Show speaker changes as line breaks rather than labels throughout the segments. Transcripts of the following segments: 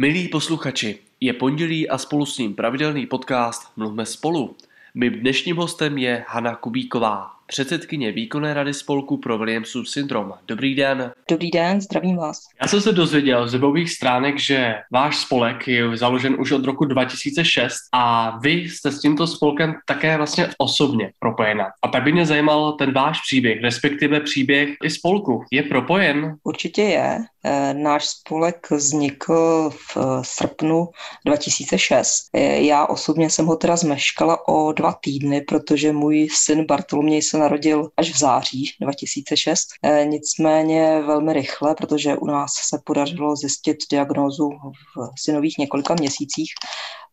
Milí posluchači, je pondělí a spolu s ním pravidelný podcast Mluvme spolu. Mým dnešním hostem je Hana Kubíková, předsedkyně výkonné rady spolku pro Williamsův syndrom. Dobrý den.
Dobrý den, zdravím vás.
Já jsem se dozvěděl z webových stránek, že váš spolek je založen už od roku 2006 a vy jste s tímto spolkem také vlastně osobně propojena. A tak by mě zajímal ten váš příběh, respektive příběh i spolku. Je propojen?
Určitě je. E, náš spolek vznikl v srpnu 2006. E, já osobně jsem ho teda zmeškala o dva týdny, protože můj syn Bartoloměj narodil až v září 2006. E, nicméně velmi rychle, protože u nás se podařilo zjistit diagnózu v synových několika měsících,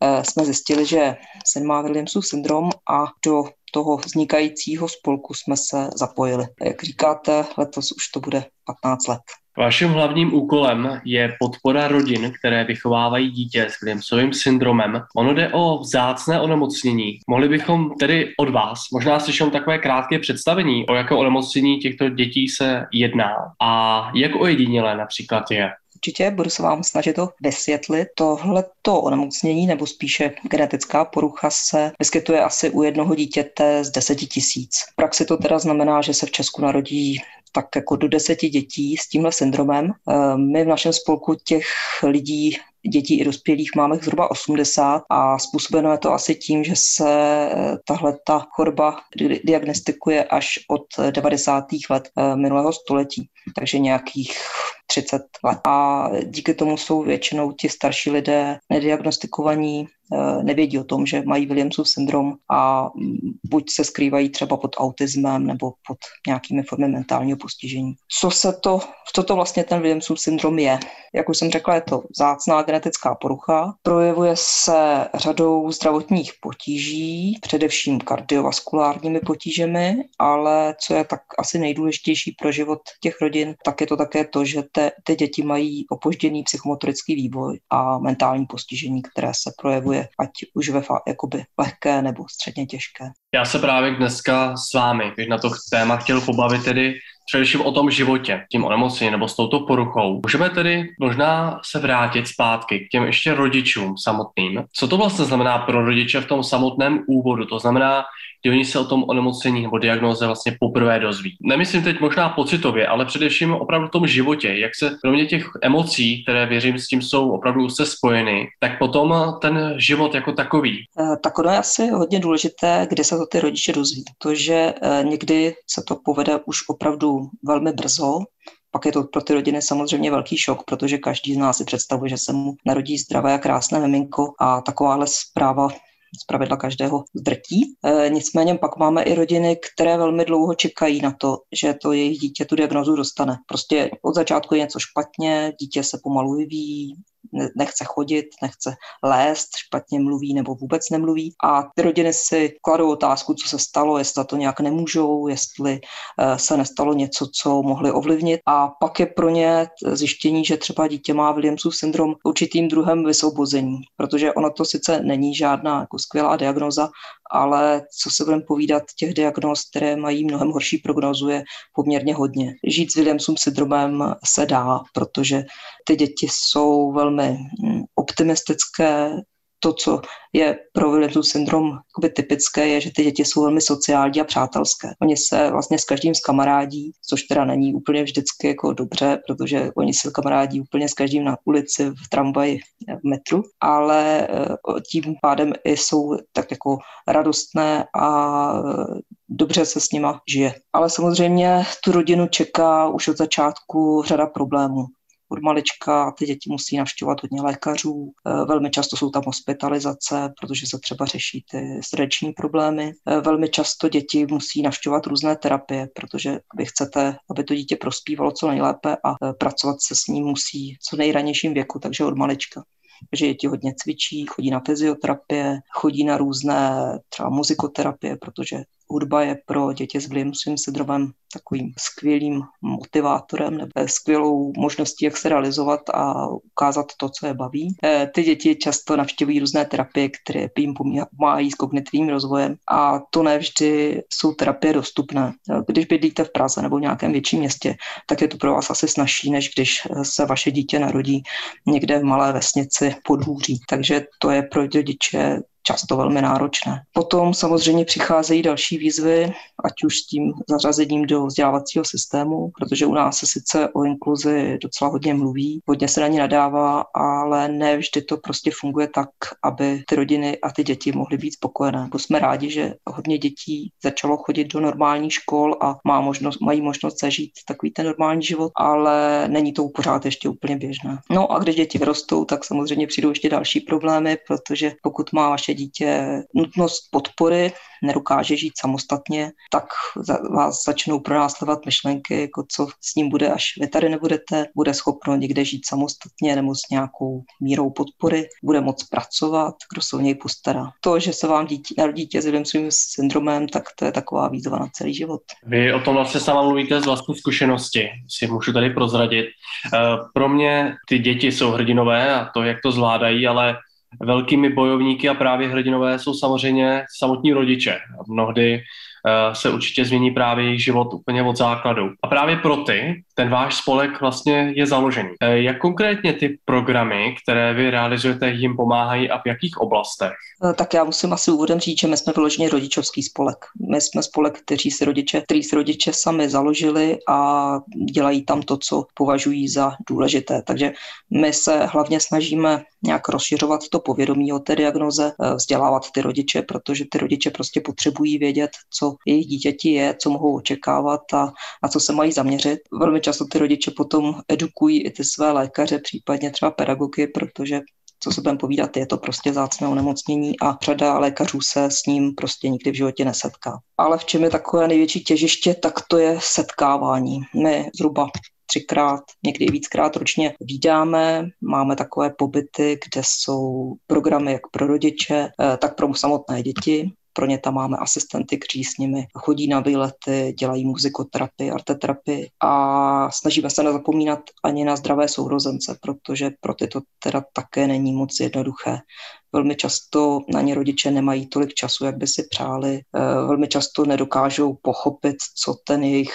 e, jsme zjistili, že syn má Williamsův syndrom a do toho vznikajícího spolku jsme se zapojili. Jak říkáte, letos už to bude 15 let.
Vaším hlavním úkolem je podpora rodin, které vychovávají dítě s Williamsovým syndromem. Ono jde o vzácné onemocnění. Mohli bychom tedy od vás možná slyšet takové krátké představení, o jaké onemocnění těchto dětí se jedná a jak ojedinělé například je
určitě, budu se vám snažit to vysvětlit. Tohleto onemocnění, nebo spíše genetická porucha, se vyskytuje asi u jednoho dítěte z deseti tisíc. V praxi to teda znamená, že se v Česku narodí tak jako do deseti dětí s tímhle syndromem. Eh, my v našem spolku těch lidí dětí i dospělých máme zhruba 80 a způsobeno je to asi tím, že se eh, tahle ta choroba diagnostikuje až od 90. let eh, minulého století, takže nějakých 30 let. A díky tomu jsou většinou ti starší lidé nediagnostikovaní, Eh, nevědí o tom, že mají Williamsův syndrom a mm, buď se skrývají třeba pod autismem nebo pod nějakými formy mentálního postižení. Co se to, co to vlastně ten Williamsův syndrom je? Jak už jsem řekla, je to vzácná genetická porucha. Projevuje se řadou zdravotních potíží, především kardiovaskulárními potížemi, ale co je tak asi nejdůležitější pro život těch rodin, tak je to také to, že te, ty děti mají opožděný psychomotorický vývoj a mentální postižení, které se projevuje ať už ve jakoby lehké nebo středně těžké.
Já se právě dneska s vámi bych na to téma chtěl pobavit tedy především o tom životě, tím onemocněním nebo s touto poruchou. Můžeme tedy možná se vrátit zpátky k těm ještě rodičům samotným. Co to vlastně znamená pro rodiče v tom samotném úvodu? To znamená, kdy oni se o tom onemocnění nebo diagnoze vlastně poprvé dozví. Nemyslím teď možná pocitově, ale především opravdu v tom životě, jak se kromě těch emocí, které věřím s tím jsou opravdu se spojeny, tak potom ten život jako takový.
Tak ono je asi hodně důležité, kde se to ty rodiče dozví. To, že eh, někdy se to povede už opravdu velmi brzo, pak je to pro ty rodiny samozřejmě velký šok, protože každý z nás si představuje, že se mu narodí zdravé a krásné miminko a takováhle zpráva z pravidla každého zdrtí. E, nicméně pak máme i rodiny, které velmi dlouho čekají na to, že to jejich dítě tu diagnozu dostane. Prostě od začátku je něco špatně, dítě se pomalu vyvíjí, nechce chodit, nechce lézt, špatně mluví nebo vůbec nemluví. A ty rodiny si kladou otázku, co se stalo, jestli to nějak nemůžou, jestli eh, se nestalo něco, co mohli ovlivnit. A pak je pro ně zjištění, že třeba dítě má Williamsův syndrom určitým druhem vysvobození, protože ono to sice není žádná jako skvělá diagnoza, ale co se budeme povídat, těch diagnóz, které mají mnohem horší prognozu, je poměrně hodně. Žít s Williamsům syndromem se dá, protože ty děti jsou velmi hm, optimistické, to, co je pro Williamsův syndrom typické, je, že ty děti jsou velmi sociální a přátelské. Oni se vlastně s každým kamarádí, což teda není úplně vždycky jako dobře, protože oni se kamarádí úplně s každým na ulici, v tramvaji, v metru, ale eh, tím pádem i jsou tak jako radostné a eh, dobře se s nima žije. Ale samozřejmě tu rodinu čeká už od začátku řada problémů od malička ty děti musí navštěvovat hodně lékařů. Eh, velmi často jsou tam hospitalizace, protože se třeba řeší ty srdeční problémy. Eh, velmi často děti musí navštěvovat různé terapie, protože vy chcete, aby to dítě prospívalo co nejlépe a eh, pracovat se s ním musí co nejranějším věku, takže od malička že děti hodně cvičí, chodí na fyzioterapie, chodí na různé třeba muzikoterapie, protože hudba je pro děti s Williamsovým syndromem takovým skvělým motivátorem nebo skvělou možností, jak se realizovat a ukázat to, co je baví. Eh, ty děti často navštěvují různé terapie, které jim pomáhají s kognitivním rozvojem a to nevždy jsou terapie dostupné. Když bydlíte v Praze nebo v nějakém větším městě, tak je to pro vás asi snažší, než když se vaše dítě narodí někde v malé vesnici podhůří. Takže to je pro rodiče často velmi náročné. Potom samozřejmě přicházejí další výzvy, ať už s tím zařazením do vzdělávacího systému, protože u nás se sice o inkluzi docela hodně mluví, hodně se na ní nadává, ale ne vždy to prostě funguje tak, aby ty rodiny a ty děti mohly být spokojené. Bo jsme rádi, že hodně dětí začalo chodit do normálních škol a má možnost, mají možnost zažít takový ten normální život, ale není to pořád ještě úplně běžné. No a když děti vyrostou, tak samozřejmě přijdou ještě další problémy, protože pokud má vaše dítě nutnost podpory, nedokáže žít samostatně, tak vás začnou pronásledovat myšlenky, jako co s ním bude, až vy tady nebudete, bude schopno někde žít samostatně nebo s nějakou mírou podpory, bude moct pracovat, kdo se o něj postará. To, že se vám dítě, dítě s svým syndromem, tak to je taková výzva na celý život.
Vy o tom vlastně sama mluvíte z vlastní zkušenosti, si můžu tady prozradit. Eh, pro mě ty děti jsou hrdinové a to, jak to zvládají, ale velkými bojovníky a právě hrdinové jsou samozřejmě samotní rodiče. Mnohdy se určitě změní právě jejich život úplně od základu. A právě pro ty ten váš spolek vlastně je založený. Uh, jak konkrétně ty programy, které vy realizujete, jim pomáhají a v jakých oblastech?
Eh, tak já musím asi úvodem říct, že my jsme vyloženě rodičovský spolek. My jsme spolek, kteří si rodiče, který si rodiče sami založili a dělají tam to, co považují za důležité. Takže my se hlavně snažíme nějak rozšiřovat to povědomí o té diagnoze, eh, vzdělávat ty rodiče, protože ty rodiče prostě potřebují vědět, co jejich dítěti je, co mohou očekávat a na co se mají zaměřit. Velmi často ty rodiče potom edukují i ty své lékaře, případně třeba pedagogy, protože co se budeme povídat, je to prostě zácné onemocnění a řada lékařů se s ním prostě nikdy v životě nesetká. Ale v čem je takové největší těžiště, tak to je setkávání. My zhruba třikrát, někdy víckrát ročně vydáme. Máme takové pobyty, kde jsou programy jak pro rodiče, eh, tak pro samotné děti. Pro ně tam máme asistenty, kteří s nimi chodí na výlety, dělají muzikoterapii, arteterapii a snažíme se nezapomínat ani na zdravé sourozence, protože pro ty to teda také není moc jednoduché. Velmi často na ně rodiče nemají tolik času, jak by si přáli. Eh, velmi často nedokážou pochopit, co ten jejich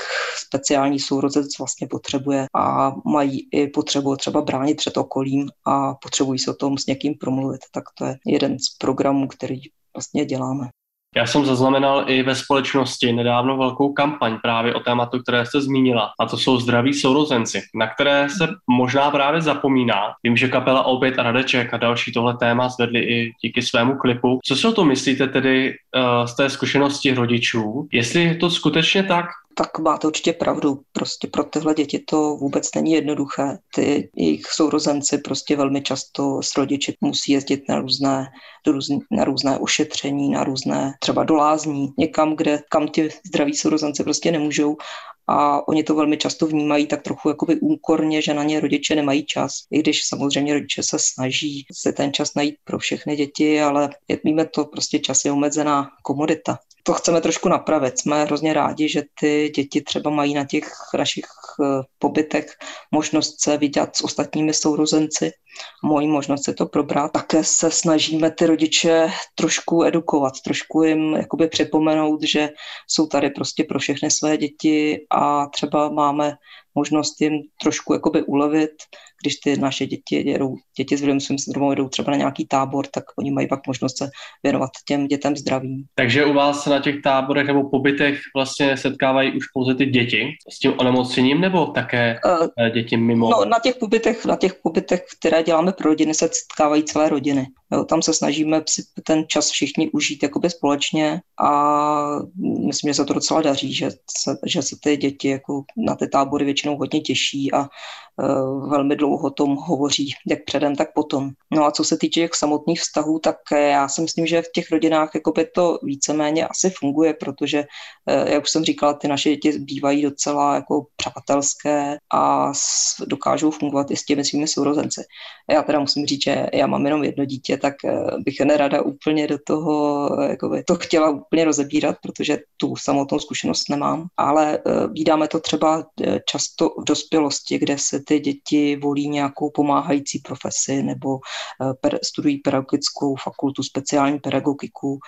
speciální sourozenec vlastně potřebuje a mají i potřebu třeba bránit před okolím a potřebují se o tom s někým promluvit. Tak to je jeden z programů, který vlastně děláme.
Já jsem zaznamenal i ve společnosti nedávno velkou kampaň právě o tématu, které jste zmínila, a to jsou zdraví sourozenci, na které se možná právě zapomíná. Vím, že kapela Obět a Radeček a další tohle téma zvedli i díky svému klipu. Co si o tom myslíte tedy uh, z té zkušenosti rodičů? Jestli je to skutečně tak,
tak máte určitě pravdu. Prostě pro tyhle děti to vůbec není jednoduché. Ty jejich sourozenci prostě velmi často s rodiči musí jezdit na různé, na různé ošetření, na různé třeba dolázní, někam, kde, kam ti zdraví sourozenci prostě nemůžou a oni to velmi často vnímají tak trochu jakoby úkorně, že na ně rodiče nemají čas. I když samozřejmě rodiče se snaží si ten čas najít pro všechny děti, ale jak víme, to prostě čas je omezená komodita to chceme trošku napravit. Jsme hrozně rádi, že ty děti třeba mají na těch našich eh, pobytech možnost se vidět s ostatními sourozenci, mojí možnost se to probrat. Také se snažíme ty rodiče trošku edukovat, trošku jim jakoby připomenout, že jsou tady prostě pro všechny své děti a třeba máme možnost jim trošku jakoby ulevit, když ty naše děti jedou, děti s Williamsovým syndromem jedou třeba na nějaký tábor, tak oni mají pak možnost se věnovat těm dětem zdravím.
Takže u vás na těch táborech nebo pobytech vlastně setkávají už pouze ty děti s tím onemocněním nebo také uh, děti mimo?
No, na těch pobytech, na těch pobytech, které děláme pro rodiny, se setkávají celé rodiny. Jo, tam se snažíme si ten čas všichni užít jakoby společně a myslím, že se to docela daří, že se, že se ty děti jako na ty tábory většinou hodně těší a velmi dlouho tom hovoří, jak předem, tak potom. No a co se týče těch samotných vztahů, tak já si myslím, že v těch rodinách by to víceméně asi funguje, protože, jak už jsem říkala, ty naše děti bývají docela jako přátelské a dokážou fungovat i s těmi svými sourozenci. Já teda musím říct, že já mám jenom jedno dítě, tak bych nerada úplně do toho jakoby, to chtěla úplně rozebírat, protože tu samotnou zkušenost nemám, ale vídáme to třeba často v dospělosti, kde se ty děti volí nějakou pomáhající profesi nebo per, studují pedagogickou fakultu, speciální pedagogiku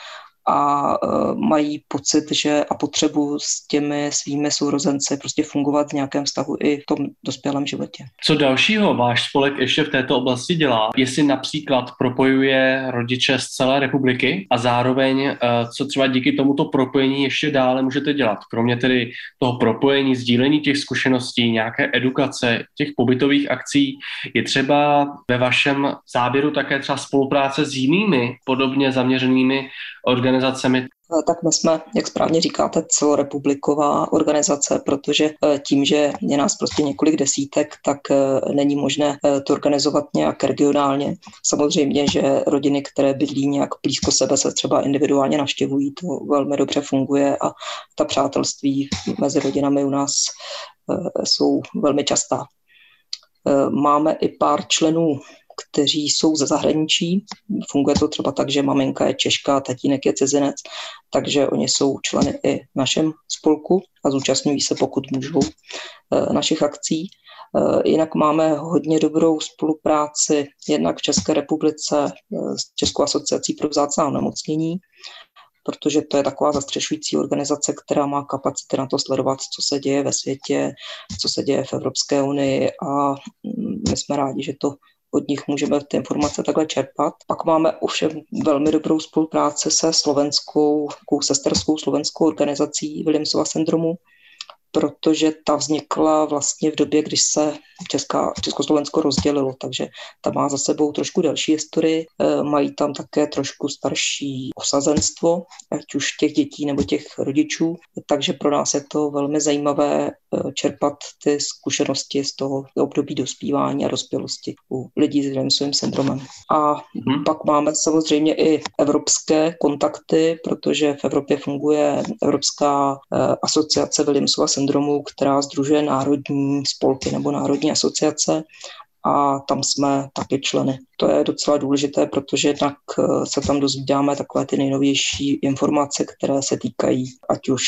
a e, mají pocit, že a potřebu s těmi svými sourozenci prostě fungovat v nějakém vztahu i v tom dospělém životě.
Co dalšího váš spolek ještě v této oblasti dělá? Jestli například propojuje rodiče z celé republiky a zároveň, e, co třeba díky tomuto propojení ještě dále můžete dělat? Kromě tedy toho propojení, sdílení těch zkušeností, nějaké edukace, těch pobytových akcí, je třeba ve vašem záběru také třeba spolupráce s jinými podobně zaměřenými organizacemi?
Tak my jsme, jak správně říkáte, celorepubliková organizace, protože eh, tím, že je nás prostě několik desítek, tak eh, není možné eh, to organizovat nějak regionálně. Samozřejmě, že rodiny, které bydlí nějak blízko sebe, se třeba individuálně navštěvují, to velmi dobře funguje a ta přátelství mezi rodinami u nás jsou velmi častá. Máme i pár členů kteří jsou ze zahraničí. Funguje to třeba tak, že maminka je Češka, tatínek je cizinec, takže oni jsou členy i v našem spolku a zúčastňují se, pokud můžou, eh, našich akcí. Eh, jinak máme hodně dobrou spolupráci jednak v České republice eh, s Českou asociací pro vzácná onemocnění, protože to je taková zastřešující organizace, která má kapacity na to sledovat, co se děje ve světě, co se děje v Evropské unii a mm, my jsme rádi, že to od nich můžeme ty informace takhle čerpat. Pak máme ovšem velmi dobrou spolupráci se slovenskou, sesterskou slovenskou organizací Williamsova syndromu, protože ta vznikla vlastně v době, když se Česká, Československo rozdělilo, takže ta má za sebou trošku delší historii, e, mají tam také trošku starší osazenstvo, ať už těch dětí nebo těch rodičů, takže pro nás je to velmi zajímavé e, čerpat ty zkušenosti z toho období dospívání a dospělosti u lidí s Williamsovým syndromem. A hmm. pak máme samozřejmě i evropské kontakty, protože v Evropě funguje Evropská e, asociace Williamsova syndromu, která združuje národní spolky nebo národní asociace a tam jsme taky členy. To je docela důležité, protože jednak eh, se tam dozvídáme takové ty nejnovější informace, které se týkají ať už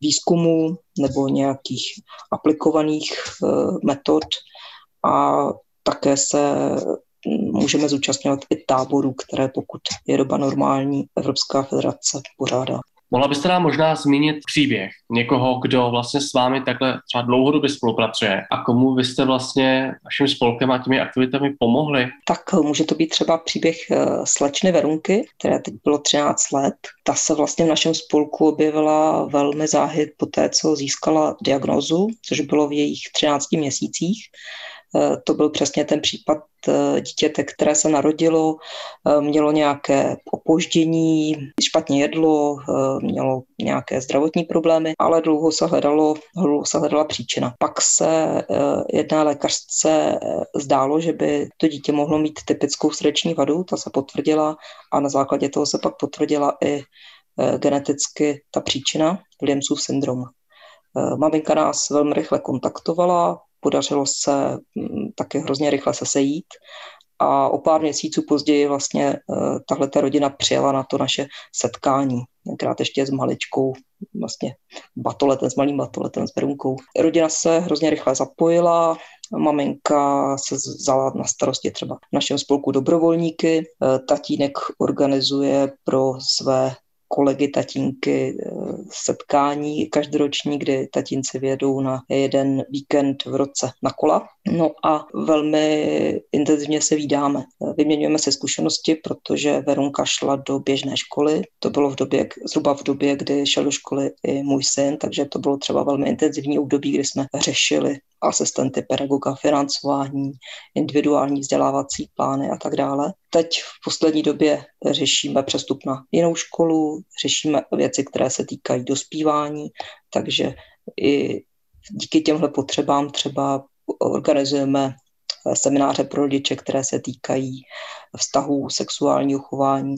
výzkumu nebo nějakých aplikovaných eh, metod a také se hm, můžeme zúčastňovat i táborů, které pokud je doba normální, Evropská federace pořádá.
Mohla byste nám možná zmínit příběh někoho, kdo vlastně s vámi takhle třeba dlouhodobě spolupracuje a komu vy jste vlastně vaším spolkem a těmi aktivitami pomohli?
Tak eh, může to být třeba příběh eh, slečny Verunky, které teď bylo 13 let. Ta se vlastně v našem spolku objevila velmi záhy po té, co získala diagnózu, což bylo v jejich 13 měsících. Eh, to byl přesně ten případ eh, dítěte, které se narodilo, eh, mělo nějaké opoždění, špatně jedlo, mělo nějaké zdravotní problémy, ale dlouho se, hledalo, dlouho se hledala příčina. Pak se jedné lékařce zdálo, že by to dítě mohlo mít typickou srdeční vadu, ta se potvrdila a na základě toho se pak potvrdila i geneticky ta příčina Williamsův syndrom. Maminka nás velmi rychle kontaktovala, podařilo se mm, taky hrozně rychle se sejít. A o pár měsíců později vlastně eh, tahle ta rodina přijela na to naše setkání, tenkrát ještě s maličkou, vlastně batoletem, s malým batoletem, s berunkou. Rodina se hrozně rychle zapojila, maminka se vzala na starosti třeba v našem spolku dobrovolníky, eh, tatínek organizuje pro své kolegy, tatínky eh, setkání každoroční, kdy tatínci vědou na jeden víkend v roce na kola. No a velmi intenzivně se vídáme. Vyměňujeme se zkušenosti, protože Verunka šla do běžné školy. To bylo v době, zhruba v době, kdy šel do školy i můj syn, takže to bylo třeba velmi intenzivní období, kdy jsme řešili asistenty pedagoga, financování, individuální vzdělávací plány a tak dále. Teď v poslední době řešíme přestup na jinou školu, řešíme věci, které se týkají dospívání, takže i díky těmhle potřebám třeba organizujeme semináře pro rodiče, které se týkají vztahů, sexuálního chování,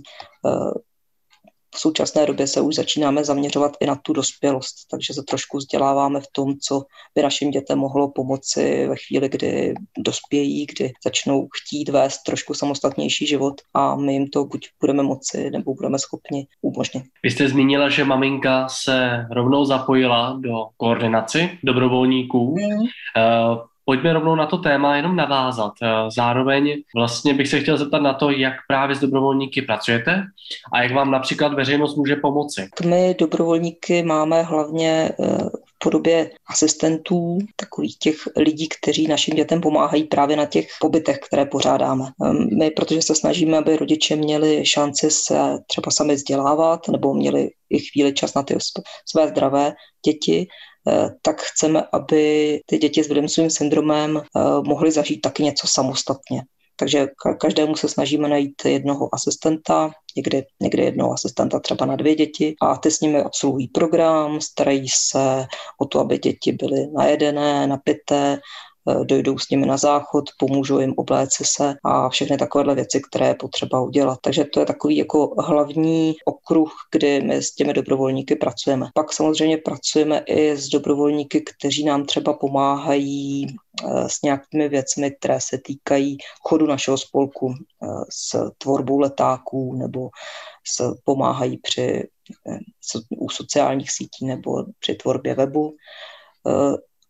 v současné době se už začínáme zaměřovat i na tu dospělost, takže se trošku vzděláváme v tom, co by našim dětem mohlo pomoci ve chvíli, kdy dospějí, kdy začnou chtít vést trošku samostatnější život a my jim to buď budeme moci, nebo budeme schopni umožnit.
Vy jste zmínila, že maminka se rovnou zapojila do koordinaci dobrovolníků. Mm. Pojďme rovnou na to téma jenom navázat. Eh, zároveň vlastně bych se chtěl zeptat na to, jak právě s dobrovolníky pracujete a jak vám například veřejnost může pomoci.
My dobrovolníky máme hlavně eh, v podobě asistentů, takových těch lidí, kteří našim dětem pomáhají právě na těch pobytech, které pořádáme. Ehm, my, protože se snažíme, aby rodiče měli šanci se třeba sami vzdělávat nebo měli i chvíli čas na ty své zdravé děti, tak chceme, aby ty děti s Williamsovým syndromem eh, mohly zažít taky něco samostatně. Takže každému se snažíme najít jednoho asistenta, někdy, někdy jednoho asistenta třeba na dvě děti a ty s nimi obsluhují program, starají se o to, aby děti byly najedené, napité, Eh, dojdou s nimi na záchod, pomůžou jim obléci se a všechny takovéhle věci, které je potřeba udělat. Takže to je takový jako hlavní okruh, kdy my s těmi dobrovolníky pracujeme. Pak samozřejmě pracujeme i s dobrovolníky, kteří nám třeba pomáhají eh, s nějakými věcmi, které se týkají chodu našeho spolku, eh, s tvorbou letáků nebo s, pomáhají při u sociálních sítí nebo při tvorbě webu.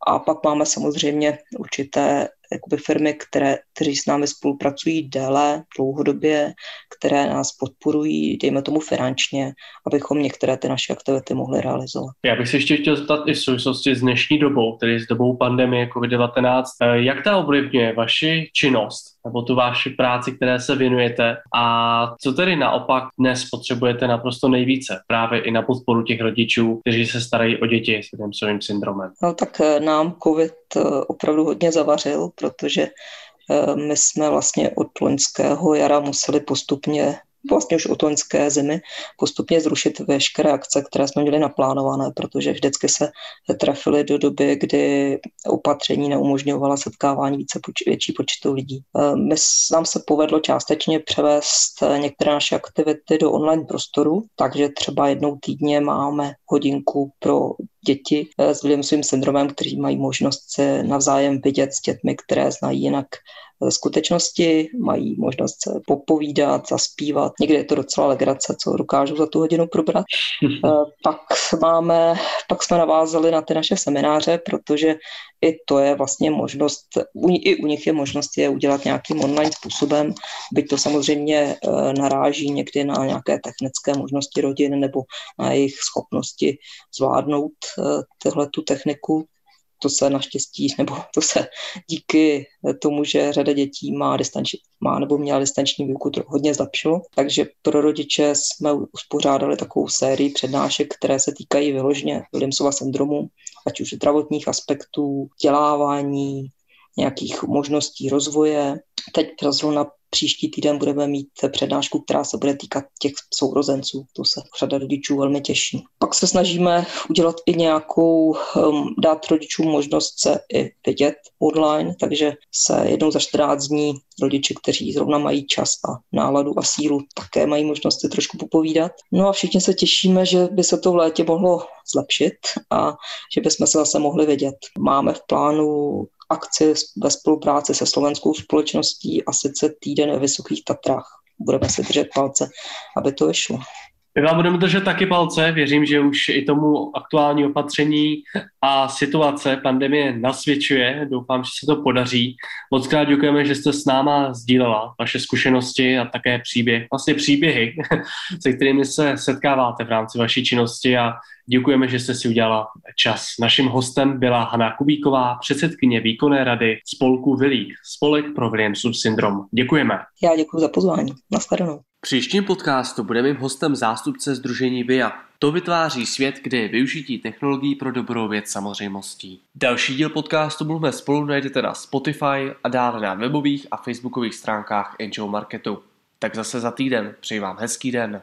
A pak máme samozřejmě určité jakoby firmy, které, kteří s námi spolupracují déle, dlouhodobě, které nás podporují, dejme tomu finančně, abychom některé ty naše aktivity mohli realizovat.
Já bych se ještě chtěl zeptat i v souvislosti s dnešní dobou, tedy s dobou pandemie COVID-19, eh, jak ta ovlivňuje vaši činnost nebo tu vaši práci, které se věnujete a co tedy naopak dnes potřebujete naprosto nejvíce právě i na podporu těch rodičů, kteří se starají o děti s Williamsovým syndromem?
No tak eh, nám COVID eh, opravdu hodně zavařil, protože eh, my jsme vlastně od loňského jara museli postupně vlastně už od loňské zimy postupně zrušit veškeré akce, které jsme měli naplánované, protože vždycky se trefily do doby, kdy opatření neumožňovala setkávání více poč- větší počtu lidí. Eh, my, nám se povedlo částečně převést některé naše aktivity do online prostoru, takže třeba jednou týdně máme hodinku pro děti eh, s Williamsovým syndromem, kteří mají možnost se navzájem vidět s dětmi, které znají jinak skutečnosti, mají možnost se popovídat, zaspívat. Někdy je to docela legrace, co dokážu za tu hodinu probrat. Eh, pak máme, pak jsme navázali na ty naše semináře, protože i to je vlastně možnost, i u nich je možnost je udělat nějakým online způsobem, byť to samozřejmě eh, naráží někdy na nějaké technické možnosti rodin nebo na jejich schopnosti zvládnout eh, tyhle tu techniku to se naštěstí, nebo to se díky tomu, že řada dětí má, distanční, má nebo měla distanční výuku, to hodně zlepšilo. Takže pro rodiče jsme uspořádali takovou sérii přednášek, které se týkají vyloženě Williamsova syndromu, ať už zdravotních aspektů, vzdělávání, nějakých možností rozvoje. Teď zrovna Příští týden budeme mít přednášku, která se bude týkat těch sourozenců. To se řada rodičů velmi těší. Pak se snažíme udělat i nějakou, um, dát rodičům možnost se i vidět online, takže se jednou za 14 dní rodiče, kteří zrovna mají čas a náladu a sílu, také mají možnost si trošku popovídat. No a všichni se těšíme, že by se to v létě mohlo zlepšit a že bychom se zase mohli vidět. Máme v plánu akci ve spolupráci se slovenskou společností a sice týden ve Vysokých Tatrách. Budeme si držet palce, aby to vyšlo.
My vám budeme držet taky palce, věřím, že už i tomu aktuální opatření a situace pandemie nasvědčuje. Doufám, že se to podaří. Moc krát děkujeme, že jste s náma sdílela vaše zkušenosti a také příběh, vlastně příběhy, se kterými se setkáváte v rámci vaší činnosti a děkujeme, že jste si udělala čas. Naším hostem byla Hanna Kubíková, předsedkyně výkonné rady spolku Vilík, spolek pro Williamsův syndrom. Děkujeme.
Já děkuji za pozvání. Nashledanou.
Příštím podcastu bude mým hostem zástupce Združení VIA. To vytváří svět, kde je využití technologií pro dobrou věc samozřejmostí. Další díl podcastu Mluvme spolu najdete na Spotify a dále na webových a facebookových stránkách Angel Marketu. Tak zase za týden. Přeji vám hezký den.